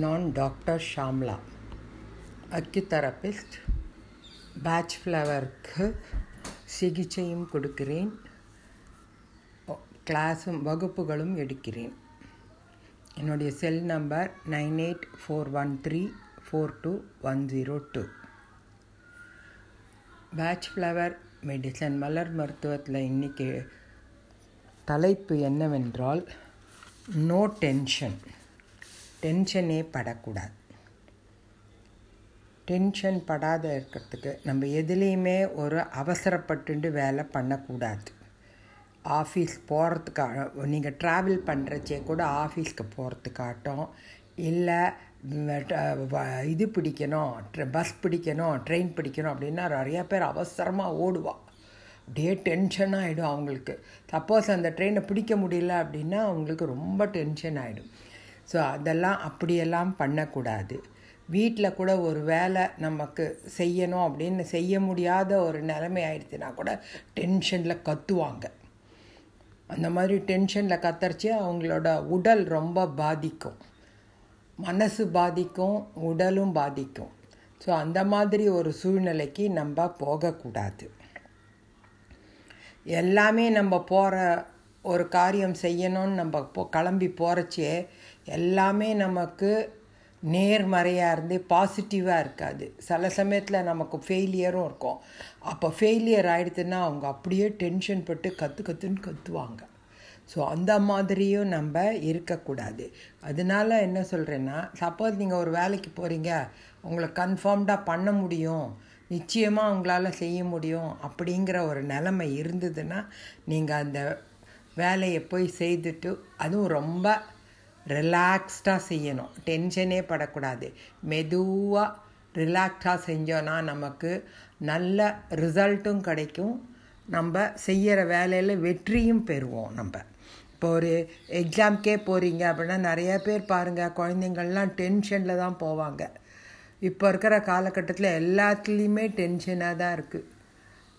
நான் doctor Shamla acutherapist Bach ஃப்ளவருக்கு சிகிச்சையும் கொடுக்கிறேன். கிளாஸும் வகுப்புகளும் எடுக்கிறேன். என்னுடைய cell number nine eight four one three four two one zero two. Bach flower medicine மலர் மருத்துவத்தில் இன்றைக்கி தலைப்பு என்னவென்றால் நோ டென்ஷன் டென்ஷனே படக்கூடாது. டென்ஷன் படாத இருக்கிறதுக்கு நம்ம எதுலேயுமே ஒரு அவசரப்பட்டு வேலை பண்ணக்கூடாது. ஆஃபீஸ் போகிறதுக்காக நீங்கள் ட்ராவல் பண்ணுறச்சே கூட ஆஃபீஸ்க்கு போகிறதுக்காட்டும் இல்லை இது பிடிக்கணும் பஸ் பிடிக்கணும் ட்ரெயின் பிடிக்கணும் அப்படின்னா நிறையா பேர் அவசரமாக ஓடுவாள் அப்படியே டென்ஷன் ஆகிடும் அவங்களுக்கு. சப்போஸ் அந்த ட்ரெயினை பிடிக்க முடியல அப்படின்னா அவங்களுக்கு ரொம்ப டென்ஷன் ஆகிடும் ஸோ அதெல்லாம் அப்படியெல்லாம் பண்ணக்கூடாது. வீட்டில் கூட ஒரு வேலை நமக்கு செய்யணும் அப்படின்னு செய்ய முடியாத ஒரு நிலைமை ஆயிடுச்சுன்னா கூட டென்ஷனில் கத்துவாங்க. அந்த மாதிரி டென்ஷனில் கத்தரிச்சு அவங்களோட உடல் ரொம்ப பாதிக்கும். மனசு பாதிக்கும் உடலும் பாதிக்கும். ஸோ அந்த மாதிரி ஒரு சூழ்நிலைக்கு நம்ம போகக்கூடாது. எல்லாமே நம்ம போகிற ஒரு காரியம் செய்யணும்னு நம்ம போ கிளம்பி போகிறச்சே எல்லாமே நமக்கு நேர்மறையாக இருந்து பாசிட்டிவாக இருக்காது. சில சமயத்தில் நமக்கு ஃபெயிலியரும் இருக்கும். அப்போ ஃபெயிலியர் ஆகிடுதுன்னா அவங்க அப்படியே டென்ஷன் பட்டு கற்று கற்றுன்னு கற்றுவாங்க ஸோ அந்த மாதிரியும் நம்ம இருக்கக்கூடாது. அதனால என்ன சொல்கிறேன்னா சப்போஸ் நீங்கள் ஒரு வேலைக்கு போகிறீங்க உங்களை கன்ஃபார்ம்டாக பண்ண முடியும். நிச்சயமாக உங்களால் செய்ய முடியும். அப்படிங்கிற ஒரு நிலைமை இருந்ததுன்னா நீங்கள் அந்த வேலையை போய் செய்துட்டு அதுவும் ரொம்ப ரிலாக்ஸ்டாக செய்யணும். டென்ஷனே படக்கூடாது. மெதுவாக ரிலாக்ஸாக செஞ்சோன்னா நமக்கு நல்ல ரிசல்ட்டும் கிடைக்கும். நம்ம செய்கிற வேலையில் வெற்றியும் பெறுவோம் நம்ம. இப்போ ஒரு எக்ஸாம்க்கே போகிறீங்க அப்படின்னா நிறைய பேர் பாருங்கள் குழந்தைங்கள்லாம் டென்ஷனில் தான் போவாங்க. இப்போ இருக்கிற காலகட்டத்தில் எல்லாத்துலேயுமே டென்ஷனாக தான் இருக்குது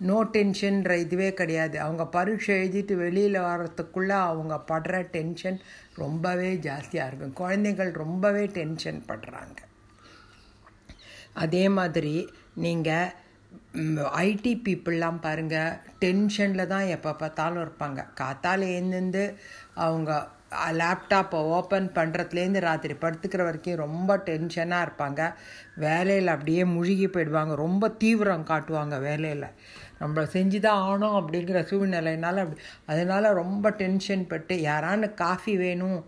நோ டென்ஷன்ற இதுவே கிடையாது. அவங்க பரீட்சை எழுதிட்டு வெளியில் வர்றதுக்குள்ளே அவங்க படுற டென்ஷன் ரொம்பவே ஜாஸ்தியாக இருக்கும். குழந்தைகள் ரொம்பவே டென்ஷன் படுறாங்க. அதே மாதிரி நீங்கள் ஐடி பீப்புளெலாம் பாருங்கள் டென்ஷனில் தான் எப்போ பார்த்தாலும் இருப்பாங்க. காத்தால் எழுந்து அவங்க லேப்டாப்பை ஓப்பன் பண்ணுறதுலேருந்து ராத்திரி படுத்துக்கிற வரைக்கும் ரொம்ப டென்ஷனாக இருப்பாங்க. வேலையில் அப்படியே முழுகி போயிடுவாங்க. ரொம்ப தீவிரம் காட்டுவாங்க வேலையில். நம்ம செஞ்சு தான் ஆகணும் அப்படிங்கிற சூழ்நிலைனால அப்படி அதனால் ரொம்ப டென்ஷன் பட்டு யாரான காஃபி வேணும்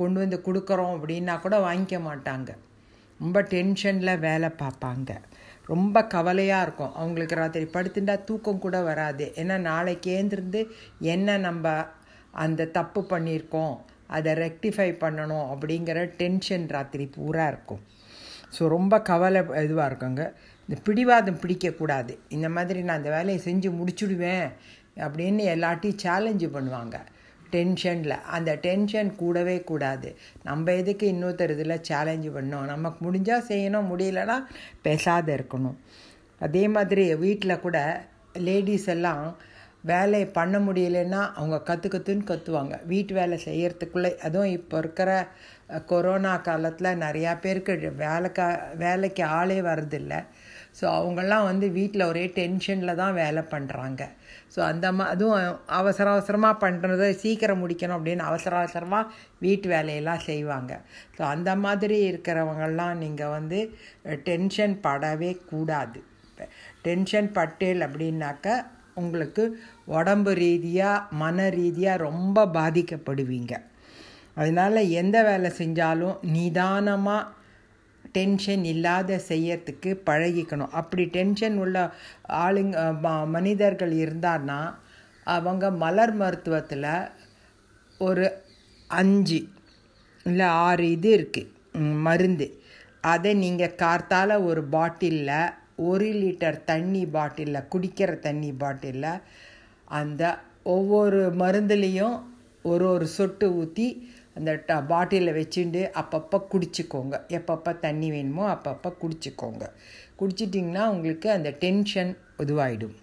கொண்டு வந்து கொடுக்குறோம் அப்படின்னா கூட வாங்கிக்க மாட்டாங்க. ரொம்ப டென்ஷனில் வேலை பார்ப்பாங்க. ரொம்ப கவலையாக இருக்கும். அவங்களுக்கு ராத்திரி படுத்துட்டா தூக்கம் கூட வராது. ஏன்னா நாளைக்கு ஏந்திருந்து என்ன நம்ம அந்த தப்பு பண்ணியிருக்கோம் அதை ரெக்டிஃபை பண்ணணும் அப்படிங்கிற டென்ஷன் ராத்திரி பூரா இருக்கும். ஸோ ரொம்ப கவலை இதுவாக இருக்குங்க. இந்த பிடிவாதம் பிடிக்கக்கூடாது. இந்த மாதிரி நான் அந்த வேலையை செஞ்சு முடிச்சுடுவேன் அப்படின்னு எல்லாட்டையும் சேலஞ்சு பண்ணுவாங்க. டென்ஷனில் அந்த டென்ஷன் கூடவே கூடாது. நம்ம எதுக்கு இன்னொருத்தர் இதில் சேலஞ்சு பண்ணோம் நமக்கு முடிஞ்சால் செய்யணும் முடியலன்னா பேசாத இருக்கணும். அதே மாதிரி வீட்டில் கூட லேடிஸ் எல்லாம் வேலையை பண்ண முடியலன்னா அவங்க கற்று கற்றுன்னு கற்றுவாங்க வீட்டு வேலை செய்கிறதுக்குள்ளே அதுவும் இப்போ இருக்கிற கொரோனா காலத்தில் நிறையா பேருக்கு வேலைக்கா வேலைக்கு ஆளே வரதில்லை ஸோ அவங்கெல்லாம் வந்து வீட்டில் ஒரே டென்ஷனில் தான் வேலை பண்ணுறாங்க ஸோ அந்த மா அதுவும் அவசர அவசரமாக பண்ணுறத சீக்கிரம் முடிக்கணும் அப்படின்னு அவசர அவசரமாக வீட்டு வேலையெல்லாம் செய்வாங்க. ஸோ அந்த மாதிரி இருக்கிறவங்கெல்லாம் நீங்கள் வந்து டென்ஷன் படவே கூடாது. டென்ஷன் பட்டேல் அப்படின்னாக்க உங்களுக்கு உடம்பு ரீதியாக மன ரீதியாக ரொம்ப பாதிக்கப்படுவீங்க. அதனால் எந்த வேலை செஞ்சாலும் நிதானமாக டென்ஷன் இல்லாத செய்யறதுக்கு பழகிக்கணும். அப்படி டென்ஷன் உள்ள ஆளுங்க மனிதர்கள் இருந்தான்னா அவங்க மலர் மருத்துவத்தில் ஒரு அஞ்சு இல்லை ஆறு இது இருக்குது மருந்து. அதை நீங்கள் கார்த்தால் ஒரு பாட்டிலில் ஒரு லிட்டர் தண்ணி பாட்டிலில் குடிக்கிற தண்ணி பாட்டிலில் அந்த ஒவ்வொரு மருந்துலேயும் ஒரு ஒரு சொட்டு ஊற்றி அந்த ட பாட்டிலில் வச்சுட்டு அப்பப்போ குடிச்சிக்கோங்க. எப்பப்போ தண்ணி வேணுமோ அப்பப்போ குடிச்சிக்கோங்க. குடிச்சிட்டிங்கன்னா உங்களுக்கு அந்த டென்ஷன் இதுவாகிடும்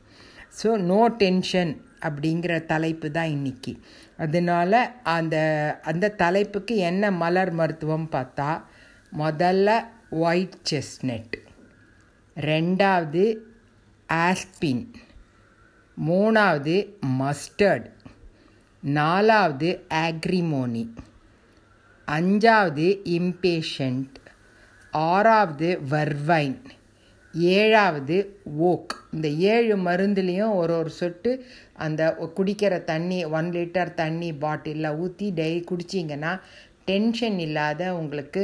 ஸோ நோ டென்ஷன் அப்படிங்கிற தலைப்பு தான் இன்றைக்கி அதனால் அந்த அந்த தலைப்புக்கு என்ன மலர் மருத்துவம் பார்த்தா முதல்ல ஒயிட் செஸ்னட் ரெண்டாவது ஆஸ்பின் மூணாவது மஸ்டர்ட் நாலாவது ஆக்ரிமோனி அஞ்சாவது இம்பேஷண்ட் ஆறாவது வர்வைன் ஏழாவது ஓக் இந்த ஏழு மருந்துலேயும் ஒரு ஒரு சொட்டு அந்த குடிக்கிற தண்ணி ஒன் லிட்டர் தண்ணி பாட்டிலில் ஊற்றி டெய்லி குடிச்சிங்கன்னா டென்ஷன் இல்லாத உங்களுக்கு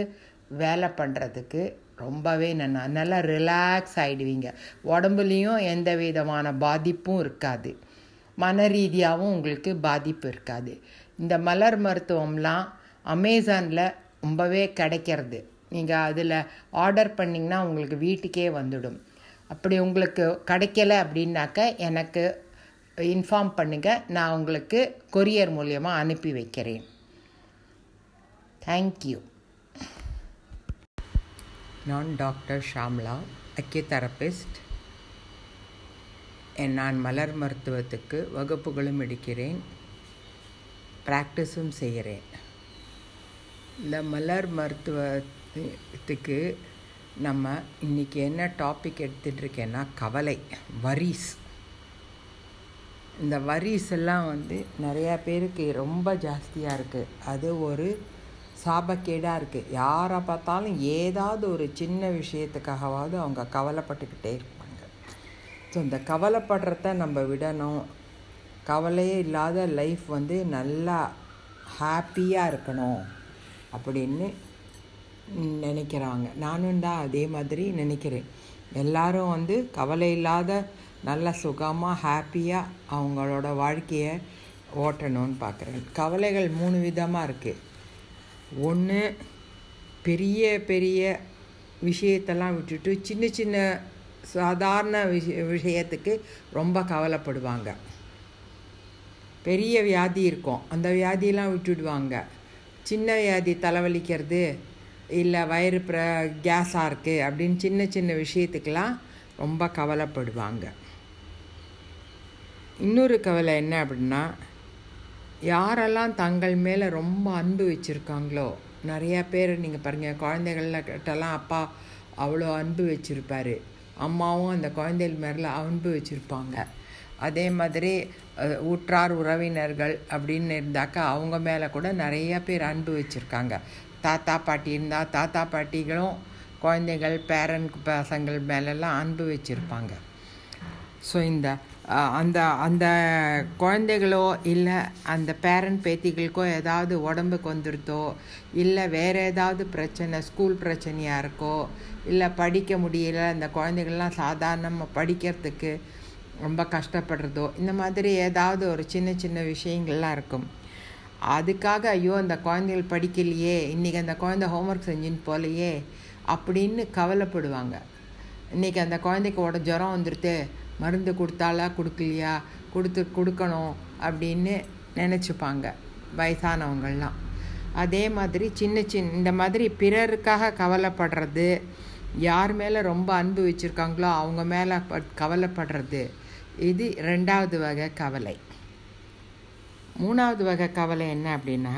வேலை பண்ணுறதுக்கு ரொம்பவே நல்லா நல்லா ரிலாக்ஸ் ஆகிடுவீங்க உடம்புலேயும் எந்த விதமான பாதிப்பும் இருக்காது. மன ரீதியாகவும் உங்களுக்கு பாதிப்பு இருக்காது. இந்த மலர் மருத்துவம்லாம் அமேசானில் ரொம்பவே கிடைக்கிறது. நீங்கள் அதில் ஆர்டர் பண்ணிங்கன்னா உங்களுக்கு வீட்டுக்கே வந்துடும். அப்படி உங்களுக்கு கிடைக்கல அப்படின்னாக்க எனக்கு இன்ஃபார்ம் பண்ணுங்கள் நான் உங்களுக்கு கொரியர் மூலியமாக அனுப்பி வைக்கிறேன். தேங்க்யூ நான் டாக்டர் ஷாம்லா அக்யூதெரபிஸ்ட் நான் மலர் மருத்துவத்துக்கு வகுப்புகளும் எடுக்கிறேன். ப்ராக்டிஸும் செய்கிறேன். இந்த மலர் மருத்துவத்துக்கு நம்ம இன்றைக்கி என்ன டாபிக் எடுத்துகிட்ருக்கேன்னா கவலை வரிஸ் இந்த வரிஸ் எல்லாம் வந்து நிறையா பேருக்கு ரொம்ப ஜாஸ்தியாக இருக்குது அது ஒரு சாபக்கேடாக இருக்குது யாரை பார்த்தாலும் ஏதாவது ஒரு சின்ன விஷயத்துக்காகவாவது அவங்க கவலைப்பட்டுக்கிட்டே இருப்பாங்க. ஸோ இந்த கவலைப்படுறத நம்ம விடணும். கவலையே இல்லாத லைஃப் வந்து நல்லா ஹாப்பியாக இருக்கணும். அப்படின்னு நினைக்கிறாங்க. நானும் தான் அதே மாதிரி நினைக்கிறேன். எல்லாரும் வந்து கவலை இல்லாத நல்ல சுகமாக ஹாப்பியாக அவங்களோட வாழ்க்கையை ஓட்டணும்னு பார்க்குறேன் கவலைகள் மூணு விதமாக இருக்குது ஒன்று பெரிய பெரிய விஷயத்தெல்லாம் விட்டுட்டு சின்ன சின்ன சாதாரண விஷய விஷயத்துக்கு ரொம்ப கவலைப்படுவாங்க. பெரிய வியாதி இருக்கும். அந்த வியாதியெல்லாம் விட்டுடுவாங்க. சின்ன வியாதி தலைவலிக்கிறது இல்லை வயிறு ப்ர கேஸாக இருக்குது அப்படின்னு சின்ன சின்ன விஷயத்துக்கெலாம் ரொம்ப கவலைப்படுவாங்க. இன்னொரு கவலை என்ன அப்படின்னா யாரெல்லாம் தங்கள் மேலே ரொம்ப அன்பு வச்சுருக்காங்களோ நிறையா பேர் நீங்கள் பாருங்கள் குழந்தைகள கிட்டலாம் அப்பா அவ்வளோ அன்பு வச்சுருப்பார். அம்மாவும் அந்த குழந்தைகள் மேலே அன்பு வச்சுருப்பாங்க. அதே மாதிரி உற்றார் உறவினர்கள் அப்படின்னு இருந்தாக்கா அவங்க மேலே கூட நிறைய பேர் அன்பு வச்சுருக்காங்க. தாத்தா பாட்டி இருந்தால் தாத்தா பாட்டிகளும் குழந்தைகள் பேரன் பசங்கள் மேலெல்லாம் அன்பு வச்சுருப்பாங்க. ஸோ இந்த அந்த அந்த குழந்தைகளோ இல்லை அந்த பேரண்ட் பேத்திகளுக்கோ ஏதாவது உடம்புக்கு வந்துருத்தோ இல்லை வேறு ஏதாவது பிரச்சனை ஸ்கூல் பிரச்சனையாக இருக்கோ இல்லை படிக்க முடியல அந்த குழந்தைகள்லாம் சாதாரணமாக படிக்கிறதுக்கு ரொம்ப கஷ்டப்படுறதோ இந்த மாதிரி ஏதாவது ஒரு சின்ன சின்ன விஷயங்கள்லாம் இருக்கும். அதுக்காக ஐயோ அந்த குழந்தைகள் படிக்கலையே இன்றைக்கி அந்த குழந்தை ஹோம்ஒர்க் செஞ்சுன்னு போகலையே அப்படின்னு கவலைப்படுவாங்க. இன்றைக்கி அந்த குழந்தைக்கோட ஜுரம் வந்துடுத்து மருந்து கொடுத்தாலா கொடுக்கலையா கொடுத்து கொடுக்கணும் அப்படின்னு நினச்சிப்பாங்க வயசானவங்கள்லாம். அதே மாதிரி சின்ன சின்ன இந்த மாதிரி பிறருக்காக கவலைப்படுறது யார் மேலே ரொம்ப அன்பு வச்சுருக்காங்களோ அவங்க மேலே கவலைப்படுறது இது ரெண்டாவது வகை கவலை. மூணாவது வகை கவலை என்ன அப்படின்னா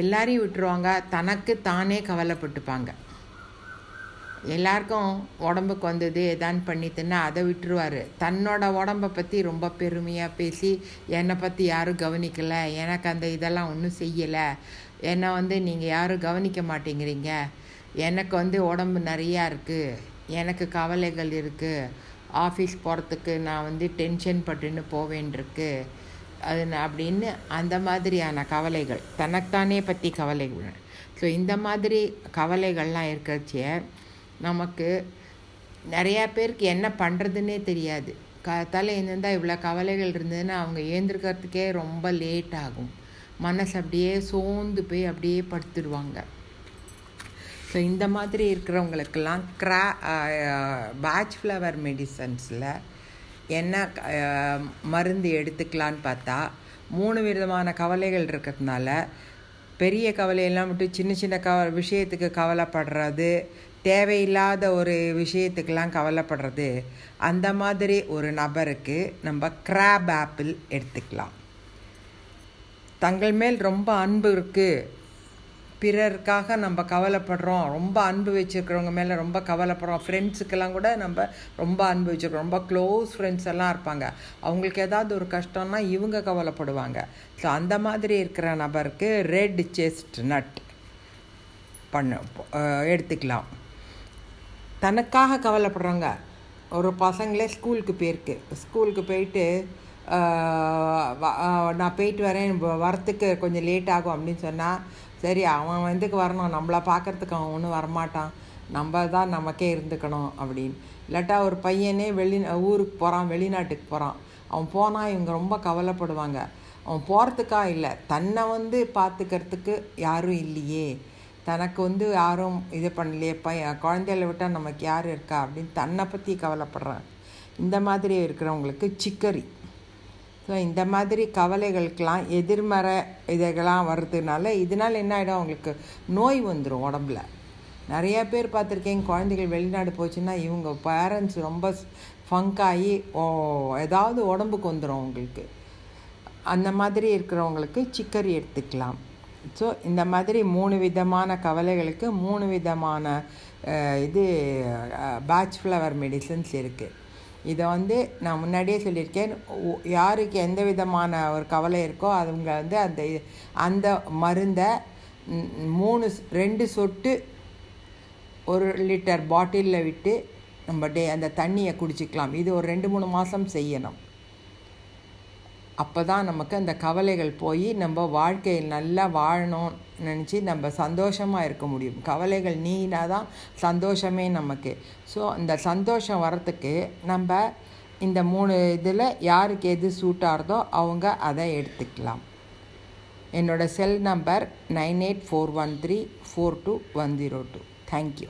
எல்லாரையும் விட்டுருவாங்க தனக்கு தானே கவலைப்பட்டுப்பாங்க. எல்லாருக்கும் உடம்புக்கு வந்தது எதான்னு பண்ணித்துன்னா அதை விட்டுருவார். தன்னோட உடம்பை பற்றி ரொம்ப பெருமையாக பேசி என்னை பற்றி யாரும் கவனிக்கலை எனக்கு அந்த இதெல்லாம் ஒன்றும் செய்யலை என்னை வந்து நீங்கள் யாரும் கவனிக்க மாட்டேங்கிறீங்க எனக்கு வந்து உடம்பு நிறையா இருக்குது எனக்கு கவலைகள் இருக்குது ஆஃபீஸ் போகிறதுக்கு நான் வந்து டென்ஷன் பட்டுன்னு போவேன்ருக்கு அது அப்படின்னு அந்த மாதிரியான கவலைகள் தனக்குத்தானே பற்றி கவலைகள். ஸோ இந்த மாதிரி கவலைகள்லாம் இருக்கிறச்சே நமக்கு நிறையா பேருக்கு என்ன பண்ணுறதுன்னே தெரியாது. காத்தால எழுந்திருந்தால் இவ்வளோ கவலைகள் இருந்ததுன்னா அவங்க ஏந்திருக்கிறதுக்கே ரொம்ப லேட் ஆகும். மனசு அப்படியே சோர்ந்து போய் அப்படியே படுத்துடுவாங்க ஸோ இந்த மாதிரி இருக்கிறவங்களுக்கெல்லாம் க்ரா பேட்ச் ஃப்ளவர் மெடிசன்ஸில் என்ன uh, மருந்து எடுத்துக்கலான்னு பார்த்தா மூணு விதமான கவலைகள் இருக்கிறதுனால பெரிய கவலையெல்லாம் விட்டு சின்ன சின்ன கவ விஷயத்துக்கு கவலைப்படுறது தேவையில்லாத ஒரு விஷயத்துக்கெல்லாம் கவலைப்படுறது அந்த மாதிரி ஒரு நபருக்கு நம்ம கிராப் ஆப்பிள் எடுத்துக்கலாம். தங்கள் மேல் ரொம்ப அன்பு இருக்குது பிறருக்காக நம்ம கவலைப்படுறோம். ரொம்ப அன்பு வச்சுருக்கிறவங்க மேலே ரொம்ப கவலைப்படுறோம். ஃப்ரெண்ட்ஸுக்கெல்லாம் கூட நம்ம ரொம்ப அன்பு வச்சுருக்கிறோம். ரொம்ப க்ளோஸ் ஃப்ரெண்ட்ஸ் எல்லாம் இருப்பாங்க. அவங்களுக்கு ஏதாவது ஒரு கஷ்டம்னா இவங்க கவலைப்படுவாங்க. ஸோ அந்த மாதிரி இருக்கிற நபருக்கு ரெட் செஸ்ட் நட் பண்ண எடுத்துக்கலாம். தனக்காக கவலைப்படுறவங்க ஒரு பசங்களே ஸ்கூலுக்கு போயிருக்கு. ஸ்கூலுக்கு போயிட்டு நான் போயிட்டு வரேன் வரத்துக்கு கொஞ்சம் லேட் ஆகும் அப்படின்னு சொன்னால் சரி அவன் வந்துக்கு வரணும். நம்மளை பார்க்குறதுக்கு அவன் ஒன்றும் வரமாட்டான். நம்ம தான் நமக்கே இருந்துக்கணும் அப்படின்னு. இல்லாட்டா ஒரு பையனே வெளி ஊருக்கு போகிறான் வெளிநாட்டுக்கு போகிறான் அவன் போனால் இவங்க ரொம்ப கவலைப்படுவாங்க. அவன் போகிறதுக்கா இல்லை தன்னை வந்து பார்த்துக்கிறதுக்கு யாரும் இல்லையே. தனக்கு வந்து யாரும் இது பண்ணலையே பையன் குழந்தைகளை விட்டால் நமக்கு யார் இருக்கா அப்படின்னு தன்னை பற்றி கவலைப்படுறான் இந்த மாதிரி இருக்கிறவங்களுக்கு சிக்கரி. ஸோ இந்த மாதிரி கவலைகளுக்கெல்லாம் எதிர்மறை இதெல்லாம் வர்றதுனால இதனால் என்ன ஆகிடும் அவங்களுக்கு நோய் வந்துடும் உடம்புல. நிறைய பேர் பார்த்துருக்கேன் குழந்தைகள் வெளிநாடு போச்சுன்னா இவங்க பேரண்ட்ஸ் ரொம்ப ஃபங்காகி ஓ ஏதாவது உடம்புக்கு வந்துடும் அவங்களுக்கு. அந்த மாதிரி இருக்கிறவங்களுக்கு சிக்கரி எடுத்துக்கலாம். ஸோ இந்த மாதிரி மூணு விதமான கவலைகளுக்கு மூணு விதமான இது பேட்ச் ஃப்ளவர் மெடிசன்ஸ் இருக்குது இதை வந்து நான் முன்னாடியே சொல்லியிருக்கேன். யாருக்கு எந்த விதமான ஒரு கவலை இருக்கோ அவங்க வந்து அந்த அந்த மருந்தை மூணு ரெண்டு சொட்டு ஒரு லிட்டர் பாட்டிலில் விட்டு நம்ம டே அந்த தண்ணியை குடிச்சிக்கலாம். இது ஒரு ரெண்டு மூணு மாதம் செய்யணும். அப்போ தான் நமக்கு அந்த கவலைகள் போய் நம்ம வாழ்க்கையில் நல்லா வாழணும் நினச்சி நம்ம சந்தோஷமாக இருக்க முடியும். கவலைகள் நீனா தான் சந்தோஷமே நமக்கு. ஸோ அந்த சந்தோஷம் வரத்துக்கு நம்ம இந்த மூணு இதில் யாருக்கு எது சூட் ஆகிறதோ அவங்க அதை எடுத்துக்கலாம். என்னோடய cell number nine eight four one three four two one zero two. Thank you